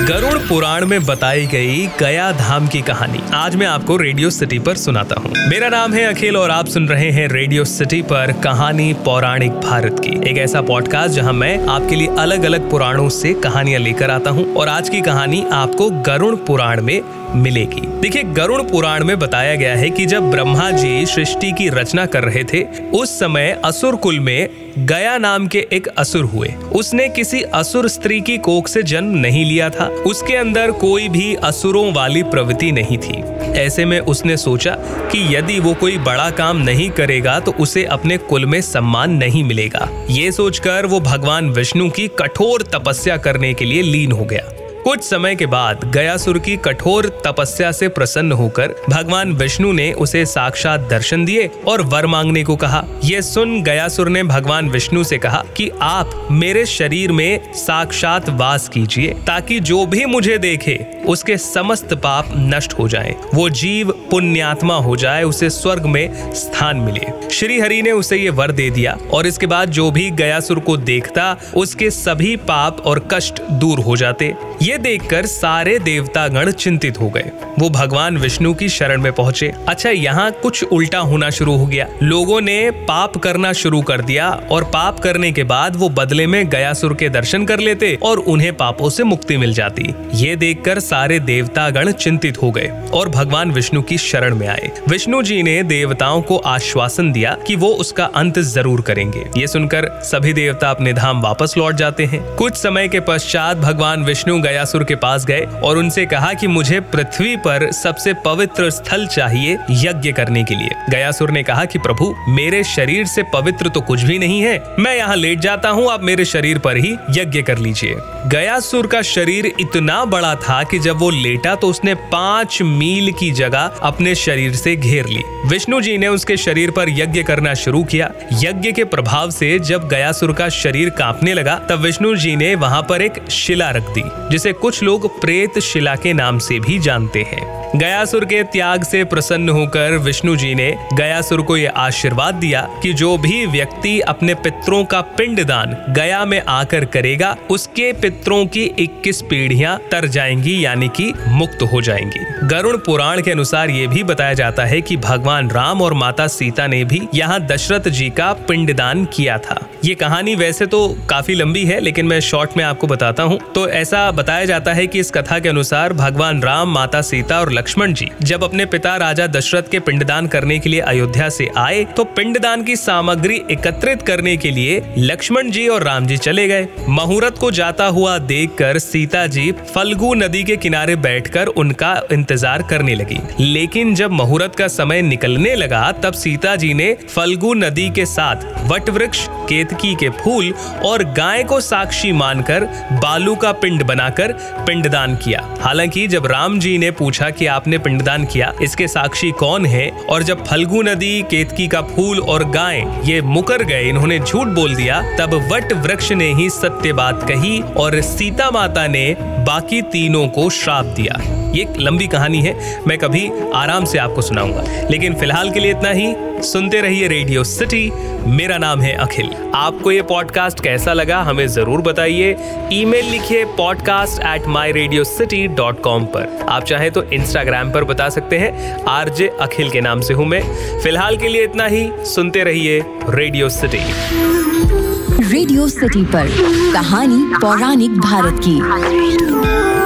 गरुड़ पुराण में बताई गई गया धाम की कहानी। आज मैं आपको रेडियो सिटी पर सुनाता हूँ। मेरा नाम है अखिल और आप सुन रहे हैं रेडियो सिटी पर कहानी पौराणिक भारत की। एक ऐसा पॉडकास्ट जहाँ मैं आपके लिए अलग अलग पुराणों से कहानियाँ लेकर आता हूँ और आज की कहानी आपको गरुड़ पुराण में मिलेगी। देखिए गरुण पुराण में बताया गया है कि जब ब्रह्मा जी सृष्टि की रचना कर रहे थे, उस समय असुर कुल में गया नाम के एक असुर हुए। उसने किसी असुर स्त्री की कोख से जन्म नहीं लिया था। उसके अंदर कोई भी असुरों वाली प्रवृत्ति नहीं थी। ऐसे में उसने सोचा कि यदि वो कोई बड़ा काम नहीं करेगा तो उसे अपने कुल में सम्मान नहीं मिलेगा। ये सोचकर वो भगवान विष्णु की कठोर तपस्या करने के लिए लीन हो गया। कुछ समय के बाद गयासुर की कठोर तपस्या से प्रसन्न होकर भगवान विष्णु ने उसे साक्षात दर्शन दिए और वर मांगने को कहा। यह सुन गयासुर ने भगवान विष्णु से कहा कि आप मेरे शरीर में साक्षात वास कीजिए, ताकि जो भी मुझे देखे, उसके समस्त पाप नष्ट हो जाएँ। वो जीव पुण्यात्मा हो जाए, उसे स्वर्ग में स्थान मिले। श्री हरि ने उसे ये वर दे दिया और इसके बाद जो भी गयासुर को देखता, उसके सभी पाप और कष्ट दूर हो जाते। ये देखकर सारे देवता गण चिंतित हो गए। वो भगवान विष्णु की शरण में पहुँचे। अच्छा यहाँ कुछ उल्टा होना शुरू हो गया। लोगों ने पाप करना शुरू कर दिया और पाप करने के बाद वो बदले में गयासुर के दर्शन कर लेते और उन्हें पापों से मुक्ति मिल जाती। ये देखकर सारे देवता गण चिंतित हो गए और भगवान विष्णु की शरण में आए। विष्णु जी ने देवताओं को आश्वासन दिया कि वो उसका अंत ज़रूर करेंगे। ये सुनकर सभी देवता अपने धाम वापस लौट जाते हैं। कुछ समय के पश्चात भगवान विष्णु गयासुर के पास गए और उनसे कहा कि मुझे पृथ्वी पर सबसे पवित्र स्थल चाहिए यज्ञ करने के लिए। गयासुर ने कहा कि प्रभु, मेरे शरीर से पवित्र तो कुछ भी नहीं है। मैं यहाँ लेट जाता हूँ, आप मेरे शरीर पर ही यज्ञ कर लीजिए। गयासुर का शरीर इतना बड़ा था कि जब वो लेटा तो उसने पाँच मील की जगह अपने शरीर से घेर ली। विष्णु जी ने उसके शरीर पर यज्ञ करना शुरू किया। यज्ञ के प्रभाव से जब गयासुर का शरीर कांपने लगा, तब विष्णु जी ने वहाँ पर एक शिला रख दी जिसे कुछ लोग प्रेत शिला के नाम से भी जानते हैं। गयासुर के त्याग से प्रसन्न होकर विष्णु जी ने गयासुर को यह आशीर्वाद दिया कि जो भी व्यक्ति अपने पितरों का पिंड दान गया में आकर करेगा, उसके पितरों की 21 पीढ़ियाँ तर जाएँगी, यानी कि मुक्त हो जाएँगी। गरुण पुराण के अनुसार ये भी बताया जाता है कि भगवान राम और माता सीता ने भी यहाँ दशरथ जी का पिंडदान किया था। ये कहानी वैसे तो काफ़ी लंबी है, लेकिन मैं शॉर्ट में आपको बताता हूँ। तो ऐसा बताया जाता है कि इस कथा के अनुसार भगवान राम, माता सीता और लक्ष्मण जी जब अपने पिता राजा दशरथ के पिंडदान करने के लिए अयोध्या से आए तो पिंडदान की सामग्री एकत्रित करने के लिए लक्ष्मण जी और राम जी चले गए। मुहूर्त को जाता हुआ देखकर सीता जी फल्गु नदी के किनारे बैठकर उनका इंतज़ार करने लगी। लेकिन जब मुहूर्त का समय निकलने लगा, तब सीता जी ने फल्गु नदी के साथ वट वृक्ष केतकी के फूल और गाय को साक्षी मानकर बालू का पिंड बनाकर पिंडदान किया। हालाँकि जब राम जी ने पूछा कि आपने पिंडदान किया, इसके साक्षी कौन है? और जब फल्गु नदी, केतकी का फूल और गाय ये मुकर गए, इन्होंने झूठ बोल दिया, तब वट वृक्ष ने ही सत्य बात कही और सीता माता ने बाकी तीनों को श्राप दिया। ये एक लंबी कहानी है, मैं कभी आराम से आपको सुनाऊँगा। लेकिन फ़िलहाल के लिए इतना ही। सुनते रहिए रेडियो सिटी, मेरा नाम है अखिल। आपको ये पॉडकास्ट कैसा लगा, हमें ज़रूर बताइए। ईमेल लिखिए podcast at my Radio City dot com पर। आप चाहे तो इंस्टाग्राम पर बता सकते हैं। आरजे अखिल के नाम से हूँ मैं। फ़िलहाल के लिए इतना ही। सुनते रहिए रेडियो सिटी। रेडियो सिटी पर कहानी पौराणिक भारत की।